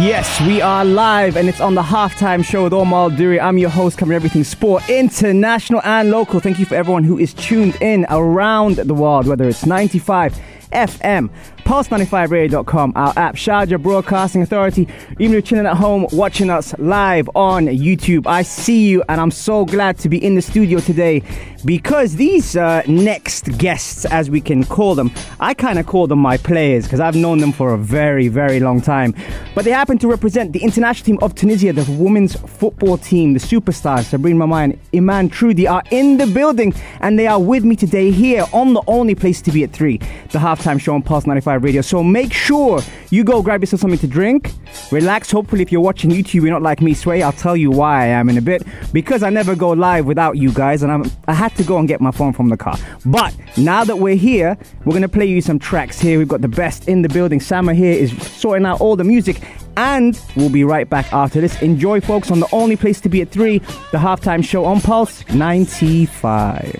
Yes, we are live and it's on the halftime show with Omar Duri. I'm your host covering everything sport, international and local. Thank you for everyone who is tuned in around the world, whether it's 95 FM, Pulse95Radio.com, our app, Sharjah Broadcasting Authority. Even if you're chilling at home watching us live on YouTube, I see you and I'm so glad to be in the studio today because these uh, next guests, as we can call them, I kind of call them my players because I've known them for a very, very long time. But they happen to represent the international team of Tunisia, the women's football team, the superstars, Sabrine Mamay and Imen Troudi are in the building and they are with me today here on the only place to be at 3, the halftime show on Pulse 95 Radio. So make sure you go grab yourself something to drink, relax. Hopefully, if you're watching YouTube, you're not like me, Sway. I'll tell you why I am in a bit because I never go live without you guys and I'm, I had to go and get my phone from the car. But now that we're here, we're to play you some tracks here. We've got the best in the building. Sama here is sorting out all the music and we'll be right back after this. Enjoy, folks, on the only place to be at 3, the halftime show on Pulse 95.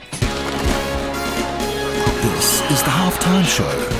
This is the halftime show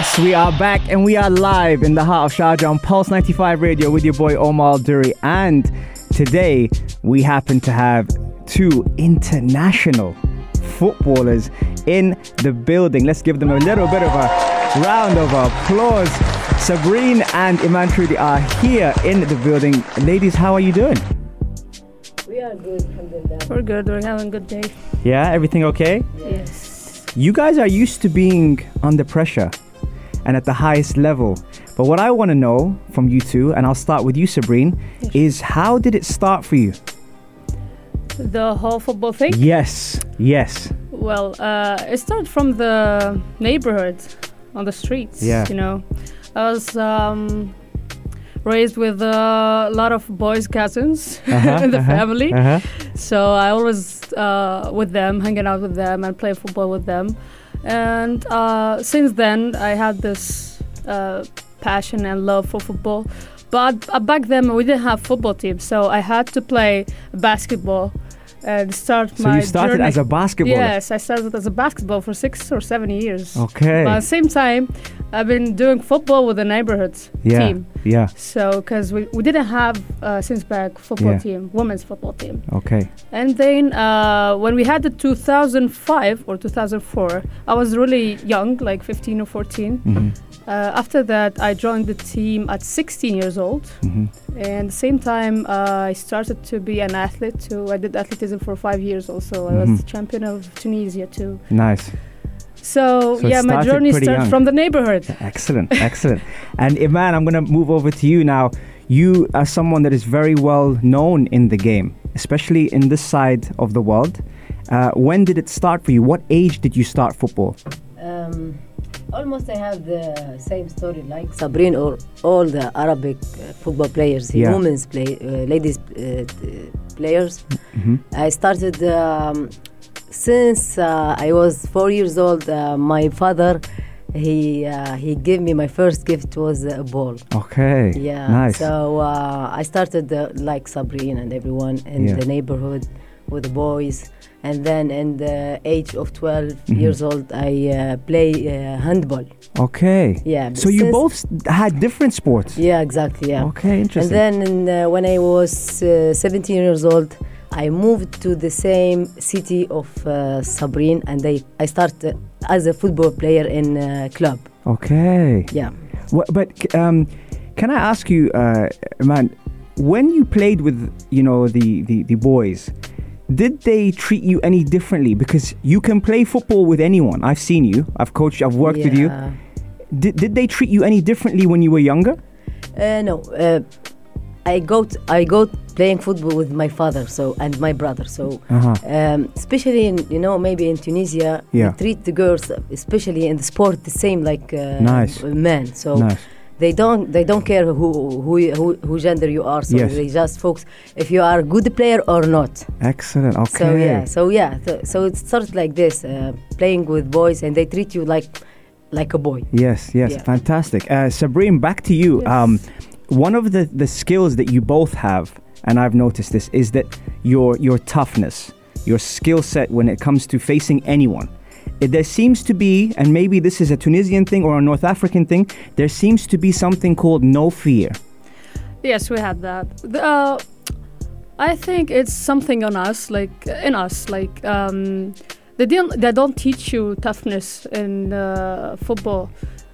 Yes, we are back and we are live in the heart of Sharjah on Pulse 95 Radio with your boy Omar Duri. And today we happen to have two international footballers in the building. Let's give them a little bit of a round of applause. Sabrine and Imen Troudi are here in the building. Ladies, how are you doing? We are good, alhamdulillah. We're good. We're having a good day. Yeah, everything okay? Yes. You guys are used to being under pressure and at the highest level. But what I want to know from you two, and I'll start with you, Sabrine, is how did it start for you? The whole football thing? Yes, yes. Well, uh, it started from the neighborhood on the streets. Yeah. You know, I was um, raised with a lot of boys' cousins Uh-huh, in the uh-huh, family. Uh-huh. So I always uh, with them, hanging out with them, and play football with them. And uh, since then, I had this uh, passion and love for football. But uh, back then, we didn't have football team, so I had to play basketball and start So my you started journey. as a basketball. Yes, I started as a basketball for six or seven years. Okay. But at the same time, I've been doing football with the neighborhood yeah. team. Yeah. So, because we, we didn't have uh, since back football Yeah. team, women's football team. Okay. And then uh, when we had the 2005 or 2004, I was really young, like 15 or 14. Mhm. Uh, after that, I joined the team at 16 years old. Mhm. And the same time, uh, I started to be an athlete too. I did athleticism for five years also. I was Mhm. champion of Tunisia too. Nice. So, So yeah, my journey pretty started young. from the neighborhood. Excellent. Excellent. And Imen, I'm going to move over to you now. You are someone that is very well known in the game, especially in this side of the world. Uh, when did it start for you? What age did you start football? Um, almost I have the same story like Sabrine or all the Arabic uh, football players, Yeah. women's play, uh, ladies uh, players. Mhm. I started um, since uh, I was four years old. Uh, my father, he uh, he gave me my first gift was a ball. Okay. Yeah. Nice. So uh, I started uh, like Sabrine and everyone in Yeah. the neighborhood with the boys. And then, in the age of 12 Mm-hmm. years old, I uh, play uh, handball. okay. Yeah. So you both had different sports. Yeah, exactly. Yeah. Okay, interesting. And then, in, uh, when I was uh, 17 years old, I moved to the same city of uh, Sabrine, and I I started as a football player in uh, club. okay. Yeah. But um, can I ask you, uh, man, when you played with you know the, the, the boys, did they treat you any differently? Because you can play football with anyone. I've seen you. I've coached. I've worked with you. Yeah. Did, did they treat you any differently when you were younger? Uh, no, uh, I go t- I go playing football with my father so and my brother. So Uh-huh. um, especially in you know maybe in Tunisia, Yeah. treat the girls especially in the sport the same like uh, Nice. men. So Nice. They don't they don't care who who who, who gender you are. So Yes. they just focus if you are a good player or not. Excellent. Okay. So yeah, so yeah, th- so it starts like this, uh, playing with boys, and they treat you like like a boy. Yes, yes, Yeah. fantastic. Uh, Sabrine, back to you. Yes. Um, one of the, the skills that you both have, and I've noticed this, is that your your toughness, your skill set when it comes to facing anyone. There seems to be, and maybe this is a Tunisian thing or a North African thing. There seems to be something called no fear. Yes, we had that. The, uh, I think it's something on us, like in us, like um, they don't they don't teach you toughness in uh, football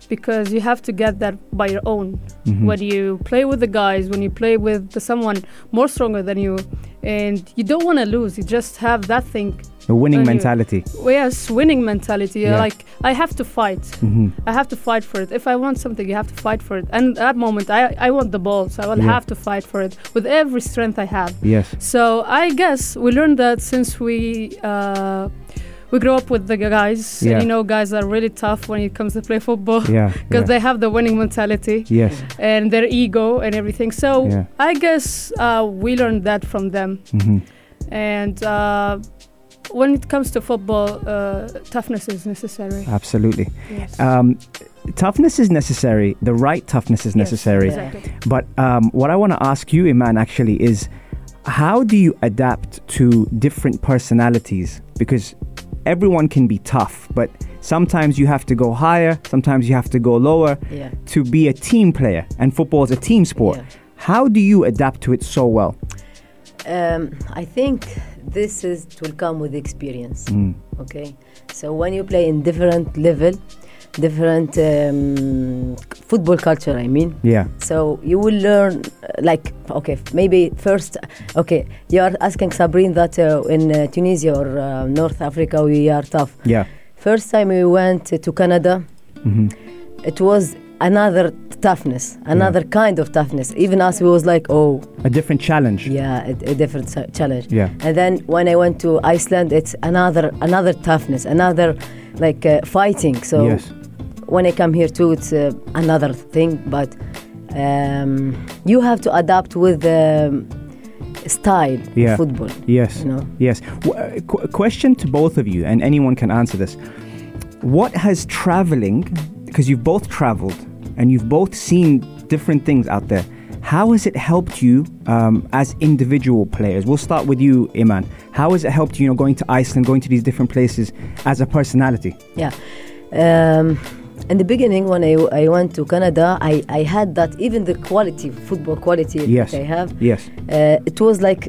because you have to get that by your own. Mhm. When you play with the guys, when you play with someone more stronger than you, and you don't want to lose, you just have that thing. A winning you. mentality. Yes, winning mentality. Yeah. Like I have to fight. hmm I have to fight for it. If I want something, you have to fight for it. And at that moment, I, I want the ball, so I will Yeah. have to fight for it with every strength I have. Yes. So I guess we learned that since we uh, we grew up with the guys. Yeah. You know, guys are really tough when it comes to play football Yeah. because yeah. they have the winning mentality Yes. and their ego and everything. So. I guess uh, we learned that from them. hmm And uh, when it comes to football, uh, toughness is necessary. Absolutely. Yes. Um, toughness is necessary. The right toughness is necessary. Yes, exactly. But um, what I want to ask you, Imen, actually, is how do you adapt to different personalities? Because everyone can be tough, but sometimes you have to go higher, sometimes you have to go lower Yeah. to be a team player. And football is a team sport. Yeah. How do you adapt to it so well? Um, I think this is it will come with experience. Mm. Okay, so when you play in different level, different um, football culture, I mean. Yeah. So you will learn, uh, like, okay, maybe first, okay, you are asking Sabrine that uh, in uh, Tunisia or uh, North Africa we are tough. Yeah. First time we went to Canada, hmm it was another toughness, another kind of toughness. Even us, we was like, oh, A different challenge. yeah, a, a different challenge. Yeah. And then when I went to Iceland, it's another another toughness, another like uh, fighting. So yes. when I come here too, it's uh, another thing. But um, you have to adapt with the um, style Yeah. of football. Yes. You know. Yes. W- uh, qu- question to both of you, and anyone can answer this. What has traveling, because you've both traveled and you've both seen different things out there, how has it helped you um, as individual players? We'll start with you, Imen. How has it helped you, you know, going to Iceland, going to these different places as a personality? Yeah. Um, in the beginning, when I, I went to Canada, I, I had that even the quality, football quality Yes. that I have, Yes. uh, it was like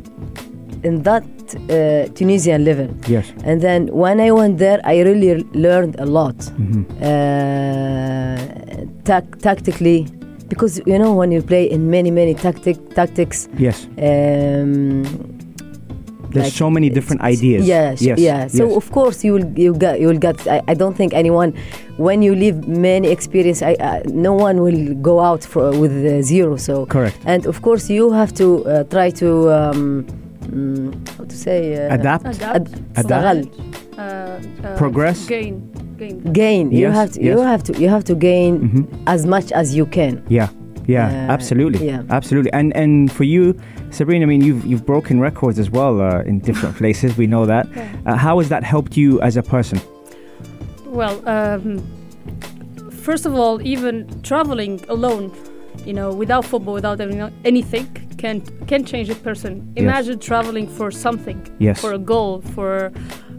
in that uh, Tunisian level. Yes. And then when I went there, I really learned a lot Mhm. uh, tac- tactically, because you know when you play in many many tactic tactics. Yes. Um, There's like, so many different ideas. Yes, Yes. yeah. So yes. of course you will you get you will get. I, I don't think anyone, when you live many experience, I, uh, no one will go out for, with uh, zero. So Correct. and of course you have to uh, try to um, Mm, how to say uh, adapt, adapt, adapt, uh, uh, progress, gain, gain, gain. Yes, you have to, yes. you have to, you have to gain mm-hmm. as much as you can. Yeah, yeah, uh, absolutely, yeah, absolutely. And and for you, Sabrina, I mean, you've you've broken records as well in different places. We know that. Yeah. how has that helped you as a person? Well. Um, first of all, even traveling alone you know, without football, without anything, can can change a person. Yes. Imagine traveling for something, Yes. for a goal, for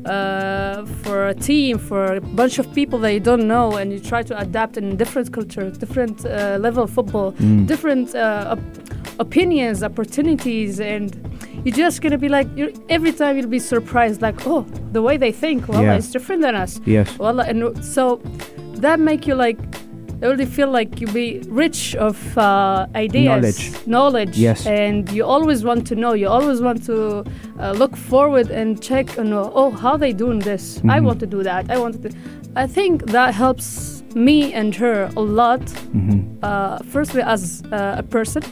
uh, for a team, for a bunch of people that you don't know, and you try to adapt in different culture, different uh, level of football, Mm. different uh, op- opinions, opportunities, and you're just gonna be like, you're, every time you'll be surprised, like, oh, the way they think, well, Yeah. it's different than us. Yes. Well, and so that make you like they already feel like you be rich of uh, ideas, Knowledge. knowledge, Yes. and you always want to know. You always want to uh, look forward and check and know. Oh, how they doing this? I Mhm. want to do that. I want to. I think that helps me and her a lot. hmm Uh, firstly, as uh, a person,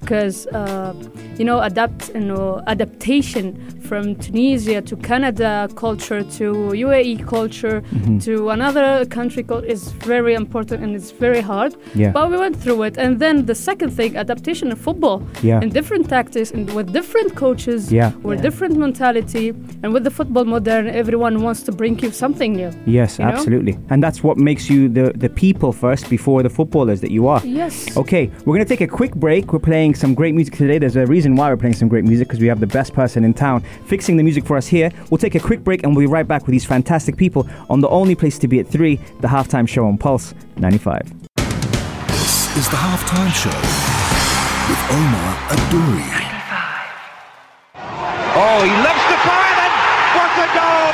because uh, you know adapt you know adaptation from Tunisia to Canada culture to UAE culture Mhm. to another country is very important and it's very hard. Yeah. But we went through it, and then the second thing, adaptation of football Yeah. and different tactics and with different coaches. Yeah. With Yeah. different mentality, and with the football modern, everyone wants to bring you something new. Yes, You know? absolutely. And that's what makes you the, the people first before the footballers that you are. Yes. Okay, we're going to take a quick break. We're playing some great music today. There's a reason why we're playing some great music because we have the best person in town fixing the music for us here. We'll take a quick break and we'll be right back with these fantastic people on the only place to be at 3, the halftime show on Pulse 95. This is the halftime show with Omar Adouri. Oh, he loves to fire then. What a goal!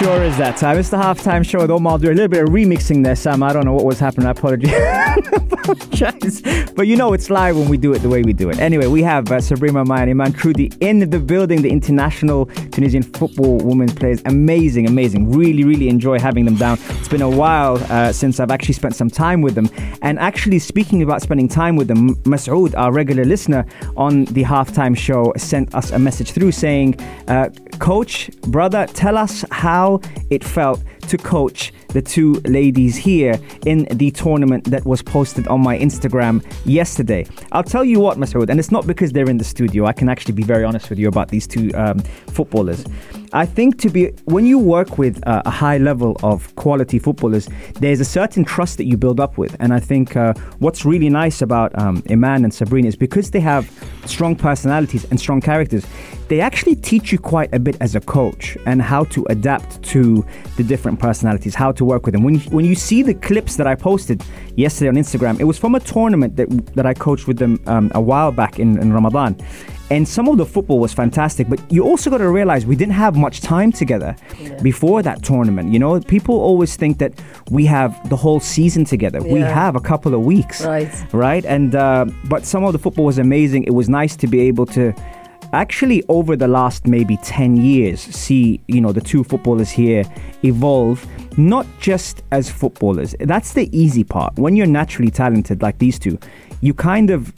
Sure is that time. It's the halftime show with Omar. Do a little bit of remixing there, Sam. I don't know what was happening. I apologize. But you know it's live when we do it the way we do it. Anyway, we have uh, Sabrina Mamay and in the building, the international Tunisian football women's players. Amazing, amazing. Really, really enjoy having them down. It's been a while uh, since I've actually spent some time with them. And actually, speaking about spending time with them, Masoud, our regular listener on the halftime show, sent us a message through saying, uh, Coach, brother, tell us how it felt to coach the two ladies here in the tournament that was posted on my Instagram yesterday. I'll tell you what, Masoud, and it's not because they're in the studio. I can actually be very honest with you about these two um, footballers. I think to be when you work with uh, a high level of quality footballers, there's a certain trust that you build up with, and I think uh, what's really nice about um, Imen and Sabrina is because they have strong personalities and strong characters. They actually teach you quite a bit as a coach and how to adapt to the different personalities, how to work with them. When you, when you see the clips that I posted yesterday on Instagram, it was from a tournament that that I coached with them um, a while back in, in Ramadan. And some of the football was fantastic, but you also got to realize we didn't have much time together before that tournament. You know, people always think that we have the whole season together. We have a couple of weeks, Right. right? And uh, but some of the football was amazing. It was nice to be able to actually over the last maybe 10 years see you know the two footballers here evolve not just as footballers. That's the easy part. When you're naturally talented like these two you kind of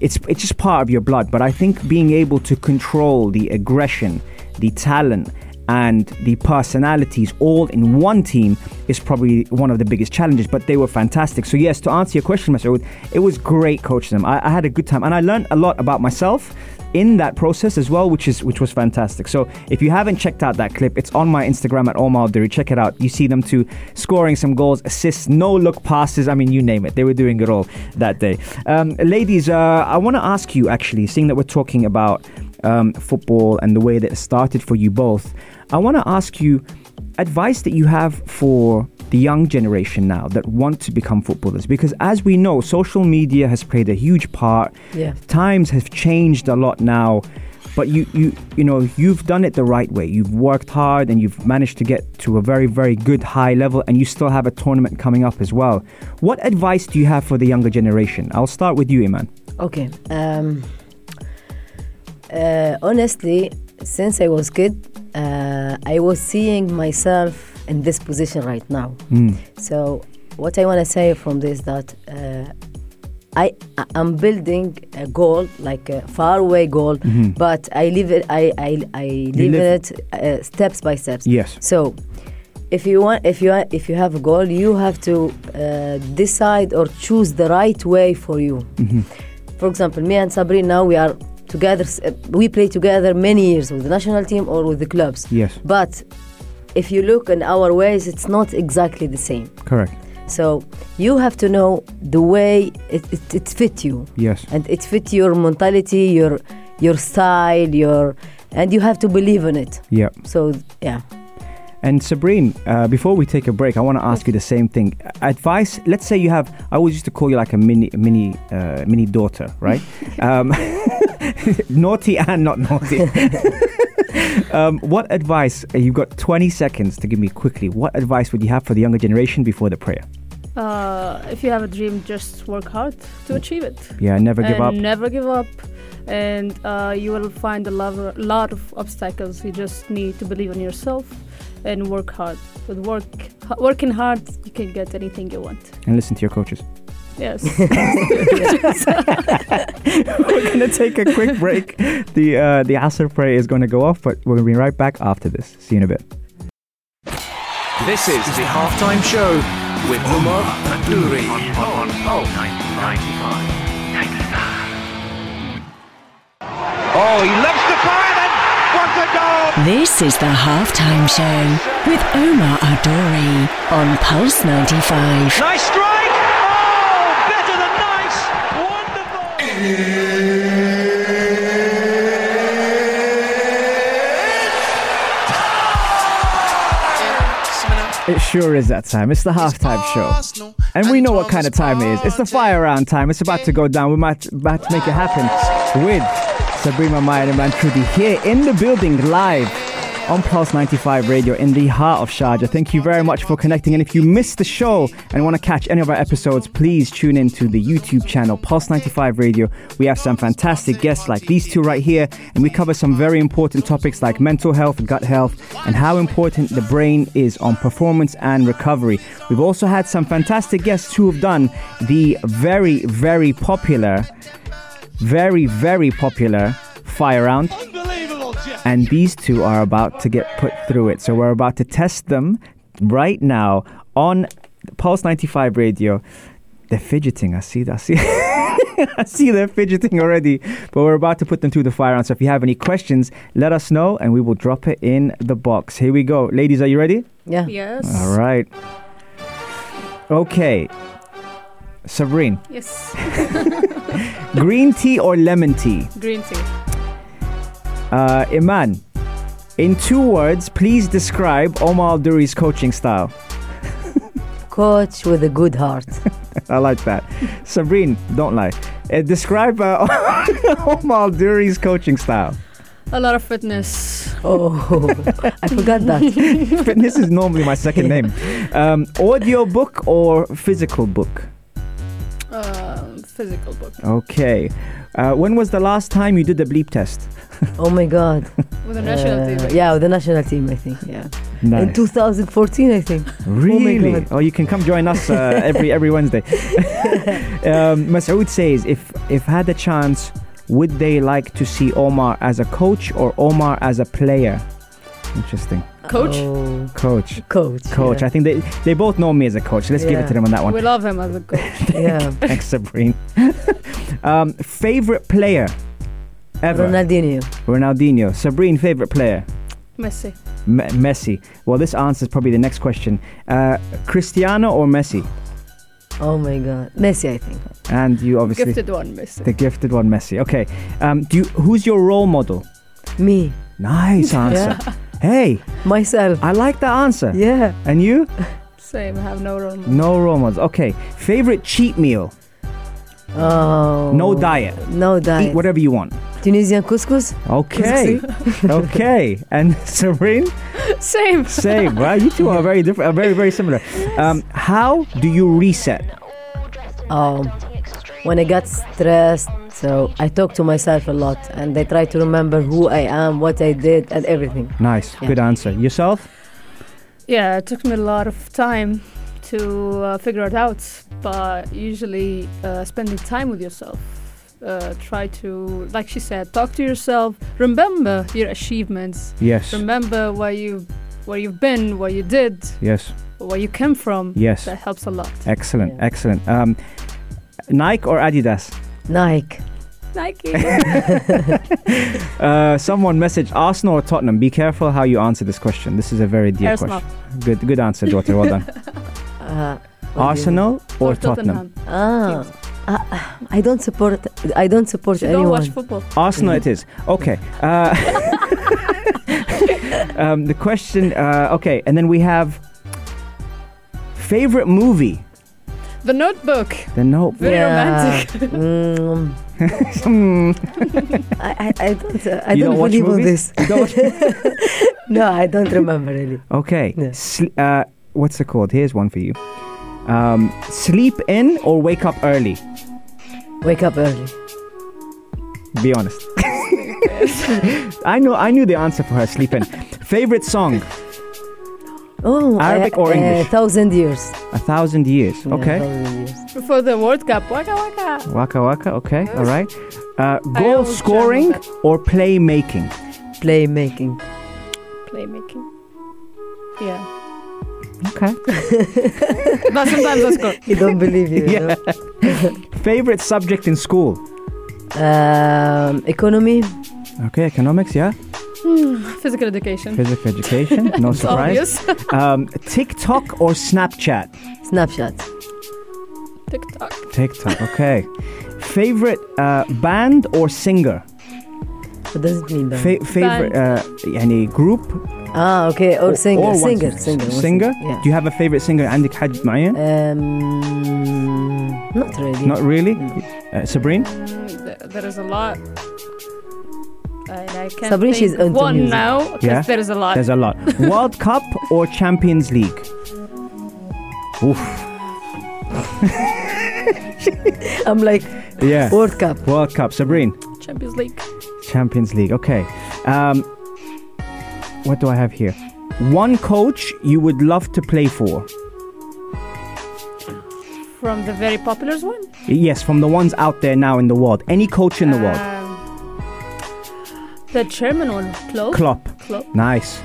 it's it's just part of your blood. But i think being able to control the aggression the talent and the personalities all in one team is probably one of the biggest challenges but they were fantastic so yes to answer your question Masoud, it was great coaching them I, I had a good time and i learned a lot about myself in that process as well, which is which was fantastic. So if you haven't checked out that clip, it's on my Instagram at Omar Duri. Check it out. You see them too scoring some goals, assists, no look passes. I mean, you name it. They were doing it all that day. Um, ladies, uh, I want to ask you actually, seeing that we're talking about um, football and the way that it started for you both, I want to ask you advice that you have for the young generation now that want to become footballers. Because as we know social media has played a huge part. Yeah. times have changed a lot now. But you you you know you've done it the right way. You've worked hard and you've managed to get to a very very good high level and you still have a tournament coming up as well. What advice do you have for the younger generation? I'll start with you imen. Okay. Um, uh, honestly, since I was kid, uh, I was seeing myself in this position right now. Mm. So what I want to say from this that uh, I I'm building a goal like a faraway goal, Mhm. but I live it. I I I live live- it uh, steps by steps. yes So, if you want, if you if you have a goal, you have to uh, decide or choose the right way for you. Mhm. For example, me and Sabrina now we are together. uh, We play together many years with the national team or with the clubs. yes But if you look in our ways, it's not exactly the same. correct So you have to know the way it, it, it fit you yes and it fit your mentality, your your style, your and you have to believe in it. yeah So yeah. And Sabrine, uh, before we take a break, I want to ask you the same thing. Advice. Let's say you have. I always used to call you like a mini, mini, uh, mini daughter, right? um, naughty and not naughty. um, what advice? uh, You've got 20 seconds to give me quickly. What advice would you have for the younger generation before the prayer? Uh, if you have a dream, just work hard to achieve it. Yeah, never give and up. Never give up. And uh, you will find a lot of obstacles. You just need to believe in yourself and work hard. With work, working hard, you can get anything you want. And listen to your coaches. Yes. we're gonna take a quick break. The uh, the Asr prayer is gonna go off, but we're gonna be right back after this. See you in a bit. This is the halftime show with Umar Adouri on Pulse 95. Oh, he loves to fire and what a goal! This is the halftime show with Omar Adori on Pulse 95. Nice strike! Oh, better than nice! Wonderful! It sure is that time. It's the halftime show. And we know what kind of time it is. It's the fire round time. It's about to go down. We're about to, about to make it happen with Sabrina Mamay and Imen Troudi here in the building live on Pulse 95 Radio in the heart of Sharjah. Thank you very much for connecting. And if you missed the show and want to catch any of our episodes, please tune in to the YouTube channel Pulse 95 Radio. We have some fantastic guests like these two right here, and we cover some very important topics like mental health, gut health, and how important the brain is on performance and recovery. We've also had some fantastic guests who have done the very, very popular, very, very popular fire round and these two are about to get put through it. So we're about to test them right now on Pulse 95 Radio. They're fidgeting. I see. I see. I see they're fidgeting already. But we're about to put them through the fire round. So if you have any questions, let us know and we will drop it in the box. Here we go. Ladies, are you ready? Yeah. yes. All right. Okay. Sabrine, Yes. green tea or lemon tea? Green tea. Uh, Imen, in two words, please describe Omar Duri's coaching style. Coach with a good heart. I like that. Sabrine, don't lie. Uh, describe uh, Omar Duri's coaching style. A lot of fitness. Oh, I forgot that. Fitness is normally my second name. Um, audio book or physical book? Uh, physical book. Okay. Uh, when was the last time you did the bleep test? Oh my God. With the national Uh, team. right? yeah, with the national team, I think. Yeah. In 2014, I think. Really? God. Oh, you can come join us uh, every every Wednesday. um, Masoud says, if if had the chance, would they like to see Omar as a coach or Omar as a player? Interesting. Coach. Oh, Coach. coach. Coach. Yeah. I think they they both know me as a coach. Let's give it to them on that one. We love him as a coach. yeah. Thanks, Sabrine. um, favorite player ever? Ronaldinho. Ronaldinho. Sabrine, favorite player? Messi. Me- Messi. Well, this answers probably the next question. Uh, Cristiano or Messi? Oh my God. Messi, I think. And you obviously Gifted one, Messi. the gifted one, Messi. Okay. Um, do you, who's your role model? Me. Nice answer. Hey, Myself. I like the answer. Yeah. And you? Same. I have no role model. No role models. Okay. Favorite cheat meal? Oh. No diet. No diet. Eat whatever you want. Tunisian couscous. Okay. okay. And Serene? Same. Same. Well, you two are very different. Are very very similar. Um, how do you reset? Um, when I got stressed, so I talk to myself a lot, and I try to remember who I am, what I did, and everything. Nice. Yeah. Good answer. Yourself? Yeah, it took me a lot of time to uh, figure it out, but usually uh, spending time with yourself. Uh, try to, like she said, talk to yourself. Remember your achievements. Yes. Remember where you, where you've been, what you did, Yes. where you came from. Yes. That helps a lot. Excellent. Yeah. Excellent. Um, Nike or Adidas? Nike. Nike. Uh, someone messaged Arsenal or Tottenham. Be careful how you answer this question. This is a very deep Arsenal. question. Good, good answer, daughter. Well done. Uh, what do Arsenal or, or Tottenham? Tottenham. Ah, uh, I don't support. I don't support You don't anyone. watch football. Arsenal, it is. Okay. Uh, Um, the question, uh, okay, and then we have favorite movie. The Notebook. The Notebook. Very romantic. Mm. I, I, I don't, uh, I don't, don't believe movies? this. No, I don't remember really. okay. Yeah. Sl- uh, what's it called? Here's one for you. Um, sleep in or wake up early? Wake up early. Be honest. I know. I knew the answer for her. Sleep in. Favorite song? Oh, Arabic uh, or English? A thousand years. A thousand years. Yeah, Okay. thousand years. Before the World Cup. Waka waka. Waka waka. Okay. All right. Uh, goal scoring jam with or play making? Playmaking. Playmaking. Yeah. Okay. But sometimes I score. He don't believe you. Yeah. Favorite subject in school? Um, economy. Okay, economics. Yeah. Physical education. Physical education. No It's surprise. obvious. Um, TikTok or Snapchat? Snapshot. TikTok. TikTok. Okay. Favorite uh, band or singer? What does it mean? Band? Fa- favorite uh, يعني group ah, okay. Or, singer. or one singer. singer. Singer. one Singer? Yeah. Do you have a favorite singer عندك حد معين? Um, not really. Not really. Mm. Uh, Sabrine? Mm, th- there is a lot. And I can't think she's into one music. now because Yeah? there is a lot. There's a lot. World Cup or Champions League? Oof. I'm like Yeah. World Cup. World Cup. Sabrine? Champions League. Champions League. Okay. Um, what do I have here? One coach you would love to play for? From the very popular one. Yes, from the ones out there now in the world. Any coach in the world. The German one, Klopp. Klopp. Klopp. Nice.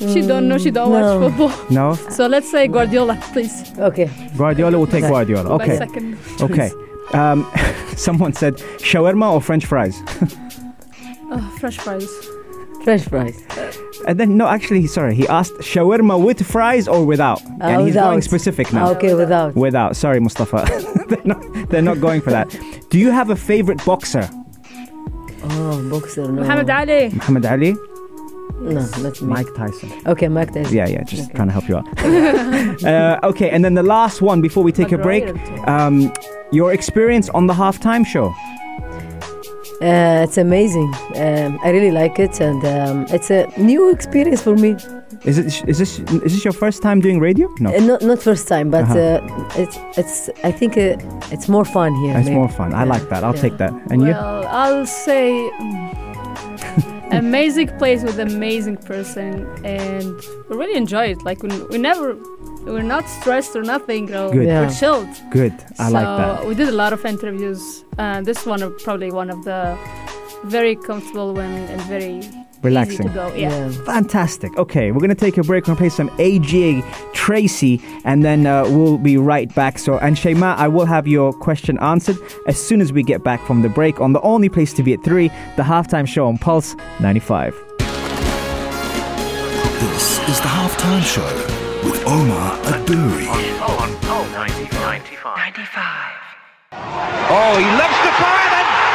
She don't know. She don't no. watch football. No? So let's say Guardiola, please. Okay. Guardiola will take Okay. Guardiola. My Okay. second. Okay. Um, someone said shawarma or French fries. Oh, French fries. French fries. And then, no, actually, sorry, he asked shawarma with fries or without. Ah, and he's going without. specific Ah, now. okay, without. Without. Sorry, Mustafa. they're, not, they're not going for that. Do you have a favorite boxer? Oh, boxer. No. Muhammad Ali. Muhammad Ali? No, not me. Mike Tyson. Okay, Mike Tyson. Yeah, yeah, just Okay. trying to help you out. uh, okay, and then the last one before we take a break. Um, your experience on the halftime show. Uh, it's amazing. Um, I really like it, and um, it's a new experience for me. Is it? Is this? Is this your first time doing radio? No. Uh, not not first time, but Uh-huh. uh, it's it's. I think uh, it's more fun here. It's maybe. more fun. I Yeah. like that. I'll Yeah. take that. And you? well, I'll say mm, amazing place with amazing person, and we really enjoy it. Like we, we never, we're not stressed or nothing. You Good. Yeah. We're chilled. Good. I so like that. We did a lot of interviews. Uh, this one is probably one of the very comfortable one and very Relaxing. easy to go. Yeah. Fantastic. Okay, we're gonna take a break. We're gonna play some AGA Tracy, and then uh, we'll be right back. So, and Shayma, I will have your question answered as soon as we get back from the break on the only place to be at three, the halftime show on Pulse 95. This is the halftime show with Omar Adouri. On Pulse 95. Oh, he loves to fire then.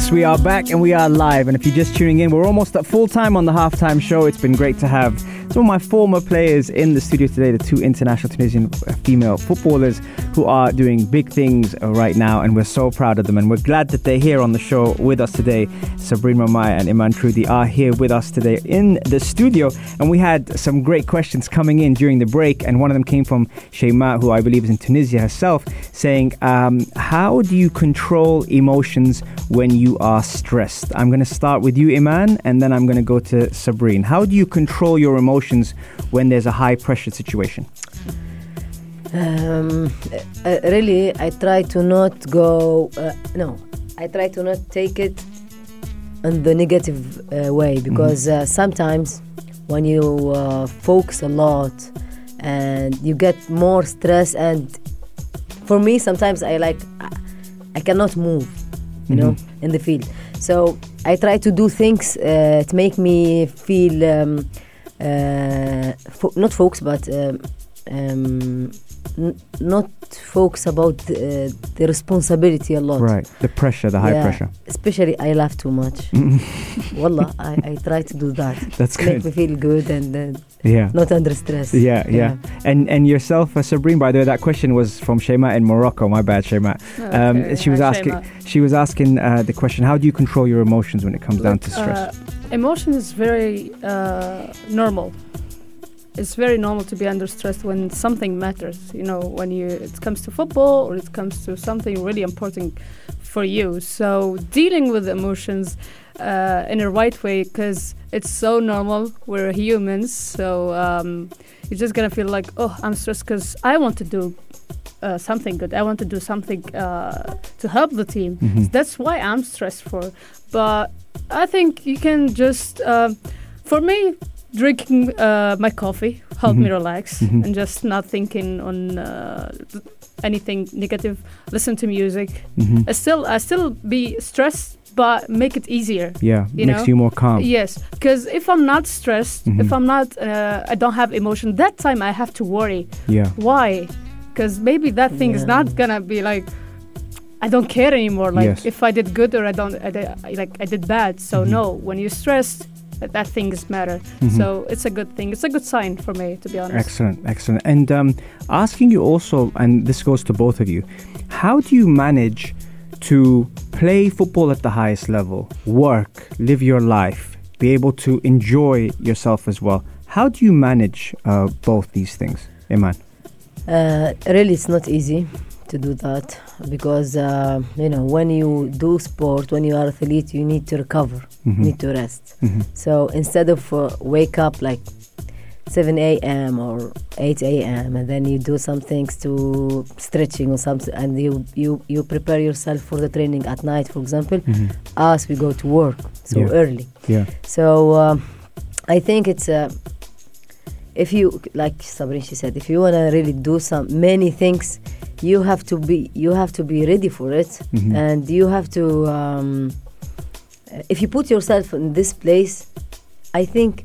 Yes, we are back and we are live. And if you're just tuning in, we're almost at full time on the halftime show. It's been great to have some of my former players in the studio today, the two international Tunisian female footballers who are doing big things right now. And we're so proud of them. And we're glad that they're here on the show with us today. Sabrine Mamay and Imen Troudi are here with us today in the studio. And we had some great questions coming in during the break. And one of them came from Shayma, who I believe is in Tunisia herself, saying, um, How do you control emotions when you are stressed? I'm going to start with you, Imen, and then I'm going to go to Sabrine. How do you control your emotions when there's a high pressure situation? Um, uh, really, I try to not go. Uh, no, I try to not take it in the negative uh, way because uh, sometimes when you uh, focus a lot and you get more stress, and for me, sometimes I like I, I cannot move, you know, in the field. So I try to do things uh, to make me feel um, uh, fo- not focus, but um, um, not focus about uh, the responsibility a lot. Right. The pressure, the high Yeah, pressure. Especially I laugh too much. Wallah, I, I try to do that. That's good. Make me feel good and uh, Yeah. not under stress. Yeah, yeah, And and yourself, uh, Sabrine. By the way, that question was from Shema in Morocco. My bad, Shema. Um, Okay, she was hi, asking. Shema. She was asking uh, the question: How do you control your emotions when it comes down to stress? Uh, emotion is very uh, normal. It's very normal to be under stress when something matters. You know, when you it comes to football or it comes to something really important for you. So dealing with emotions uh, in a right way, because it's so normal. We're humans, so um, you're just gonna feel like, oh, I'm stressed because I want to do. Uh, something good. I want to do something uh, to help the team. Mhm. That's why I'm stressed for. But I think you can just, um, for me, drinking uh, my coffee help me Mhm. relax Mhm. and just not thinking on uh, anything negative. Listen to music. Mhm. I still, I still be stressed, but make it easier. Yeah, you makes know? you more calm. Yes, because if I'm not stressed, if I'm not, uh, I don't have emotion. That time I have to worry. Yeah. Why? Because maybe that thing is not gonna be like. I don't care anymore. Like Yes. if I did good or I don't, I did, like I did bad. So Mhm. no, when you're stressed, that, that things matter. Mhm. So it's a good thing. It's a good sign for me, to be honest. Excellent, excellent. And um, asking you also, and this goes to both of you, how do you manage to play football at the highest level, work, live your life, be able to enjoy yourself as well? How do you manage uh, both these things, Imen? Uh, really, it's not easy to do that because uh, you know when you do sport, when you are athlete, you need to recover, Mhm. you need to rest. Mhm. So instead of uh, wake up like 7 a.m. or 8 a.m. and then you do some things to stretching or something, and you you you prepare yourself for the training at night, for example. Mhm. Us, we go to work so Yeah. early. Yeah. So um, I think it's uh, if you like Sabrine she said, if you wanna really do some many things, you have to be you have to be ready for it, Mhm. and you have to. Um, if you put yourself in this place, I think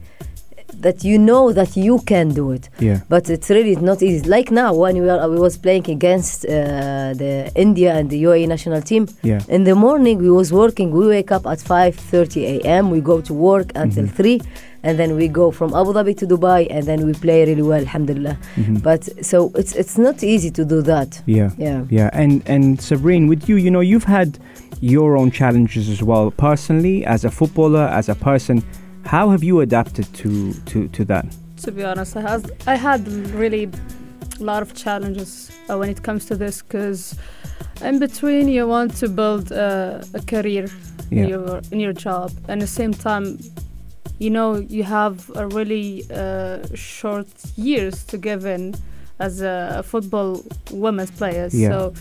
that you know that you can do it. Yeah. But it's really not easy. Like now, when we, are, we was playing against uh, the India and the UAE national team, Yeah. in the morning we was working. We wake up at 5:30 a.m. We go to work until Mhm. three, and then we go from Abu Dhabi to Dubai, and then we play really well, alhamdulillah. Mhm. But so it's it's not easy to do that. Yeah. Yeah. Yeah. And and Sabrine, with you, you know, you've had your own challenges as well, personally, as a footballer, as a person. How have you adapted to to to that? To be honest, I had I had really a lot of challenges uh, when it comes to this because in between you want to build uh, a career Yeah. in your in your job, and at the same time, you know you have a really uh, short years to give in as a football women's player Yeah. So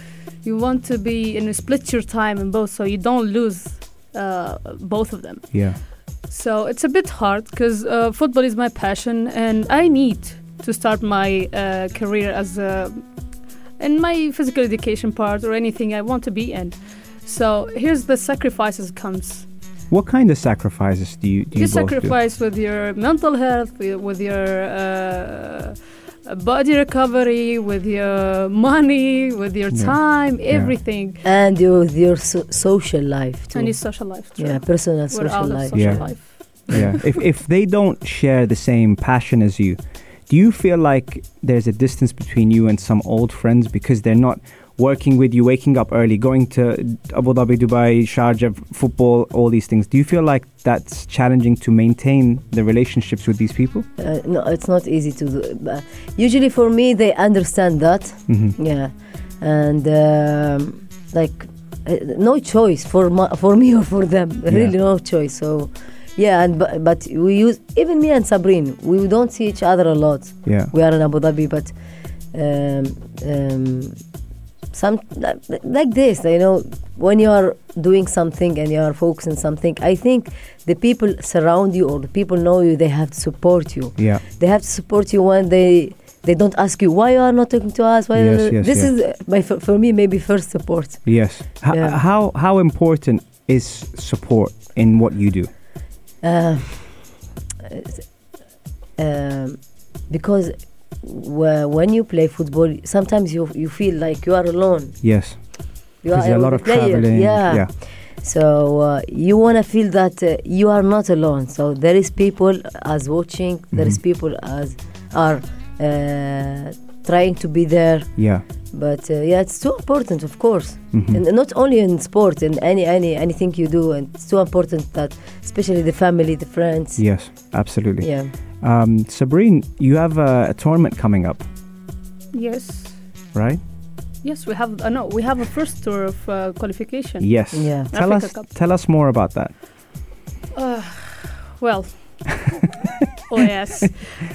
you want to be in a split your time in both, so you don't lose uh, both of them. Yeah. So it's a bit hard because uh, football is my passion, and I need to start my uh, career as a in my physical education part or anything I want to be in. So here's the sacrifices comes. What kind of sacrifices do you do you, You, both do? sacrifice with your mental health, with, with your uh, body recovery, with your money, with your Yeah. time, Yeah. everything, And your your so- social life too. and your social life. True. yeah, personal We're social life. social Yeah. life. yeah. If if they don't share the same passion as you, do you feel like there's a distance between you and some old friends because they're not working with you, waking up early, going to Abu Dhabi, Dubai, Sharjah, football, all these things? Do you feel like that's challenging to maintain the relationships with these people? Uh, no, it's not easy to do. Usually, for me, they understand that. hmm Yeah, and um, like uh, no choice for my, for me or for them. Really, no choice. So, yeah, and but, but we use even me and Sabrine. We don't see each other a lot. Yeah. We are in Abu Dhabi, but um, um, some like, this, you know, when you are doing something and you are focusing something, I think the people surround you or the people know you. They have to support you Yeah. they have to support you when they they don't ask you why you are not talking to us why Yes, yes, this yeah. is uh, my for, me maybe first support Yes. H- Yeah. How how important is support in what you do? Uh, um, because when you play football, sometimes you you feel like you are alone. Yes. You are a lot of player, traveling. Yeah. yeah. So uh, you want to feel that uh, you are not alone. So there is people as watching. There is Mhm. people as are uh, trying to be there. Yeah. But uh, yeah, it's too important, of course, Mhm. and not only in sport, in any any anything you do, and it's too important that, especially the family, the friends. Yes, absolutely. Yeah. Um, Sabrine, you have a, a tournament coming up, Yes. right? Yes, we have. Uh, no, we have a first tour of uh, qualification. Yes. Yeah. Tell Africa us. Cup. Tell us more about that. Uh, well. oh yes,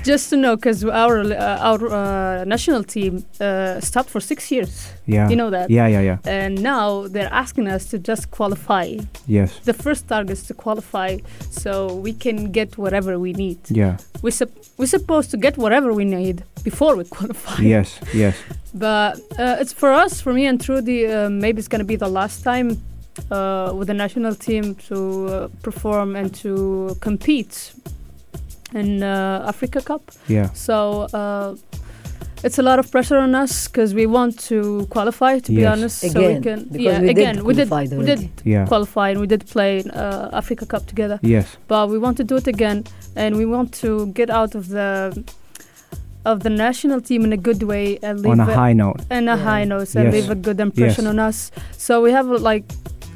just to know, because our uh, our uh, national team uh, stopped for six years. Yeah. You know that. Yeah, yeah, yeah. And now they're asking us to just qualify. Yes. The first target is to qualify, so we can get whatever we need. Yeah. We sup- we're supposed to get whatever we need before we qualify. yes. Yes. But uh, it's for us, for me and Troudi, uh, maybe it's going to be the last time uh, with the national team to uh, perform and to compete in uh, Africa Cup. Yeah. So uh, it's a lot of pressure on us because we want to qualify, to be Yes. honest. so Again, we can, because yeah, we did again, we did, qualified we did. Yeah. qualify and we did play in uh, Africa Cup together Yes. but we want to do it again and we want to get out of the of the national team in a good way and leave On a it- high note. and a Yeah. high note and Yes. leave a good impression Yes. on us so we have like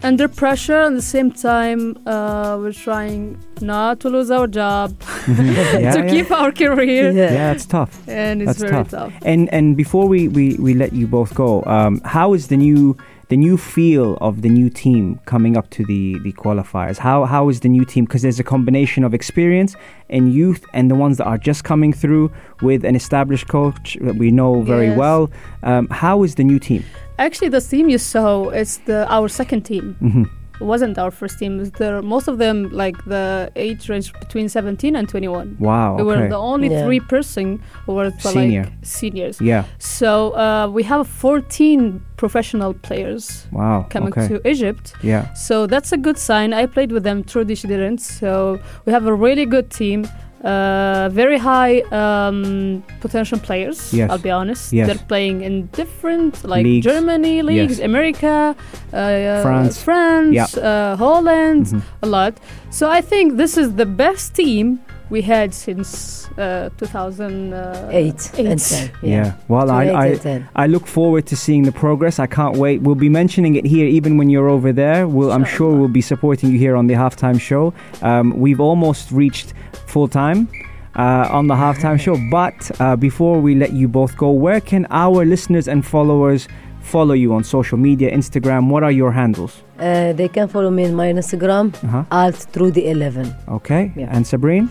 under pressure at the same time uh, we're trying not to lose our job yeah, to yeah. keep our career Yeah, it's tough. and it's That's very tough. tough, And and before we, we, we let you both go, um, how is the new the new feel of the new team coming up to the, the qualifiers? How how is the new team? Because there's a combination of experience and youth, and the ones that are just coming through with an established coach that we know very Yes. well. Um, how is the new team? actually the team you saw is the our second team hmm it wasn't our first team it was the, most of them like the age range between 17 and 21 Wow. We were the only Yeah. three person who were the, Senior. like seniors. yeah. So uh, we have 14 professional players Wow. coming okay. to Egypt. yeah. So that's a good sign. I played with them. Troudi she didn't. So we have a really good team. Uh, very high um, potential players. Yes. I'll be honest. Yes. They're playing in different like Leagues. Germany leagues, Yes. America, uh, France. France, Yeah. uh, Holland, Mhm. a lot. So I think this is the best team we had since uh, 2008. Eight, and ten. Yeah. Well, I, I. I look forward to seeing the progress. I can't wait. We'll be mentioning it here even when you're over there. We'll, I'm sure we'll be supporting you here on the halftime show. Um, we've almost reached full time. Uh, on the halftime show, but uh, before we let you both go, where can our listeners and followers follow you on social media, Instagram? What are your handles? Uh, they can follow me in my Instagram, Uh-huh. alt the 11 Okay. Yeah. And Sabrine?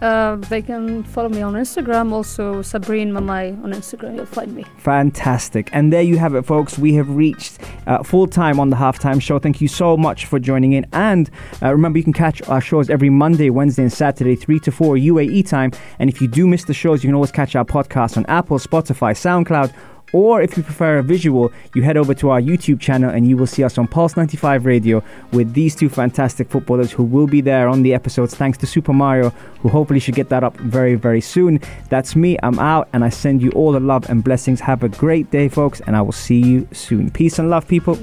Uh, they can follow me on Instagram. Also, Sabrine Mamay on Instagram. You'll find me. Fantastic. And there you have it, folks. We have reached uh, full time on the halftime show. Thank you so much for joining in. And uh, remember, you can catch our shows every Monday, Wednesday, and Saturday, 3 to 4 UAE time. And if you do miss the shows, you can always catch our podcast on Apple, Spotify, SoundCloud. Or if you prefer a visual, you head over to our YouTube channel and you will see us on Pulse 95 Radio with these two fantastic footballers who will be there on the episodes thanks to Super Mario, who hopefully should get that up very, very soon. That's me. I'm out and I send you all the love and blessings. Have a great day, folks, and I will see you soon. Peace and love, people.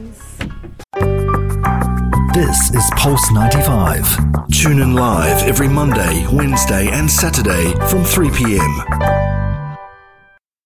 This is Pulse 95. Tune in live every Monday, Wednesday, and Saturday from 3 p.m.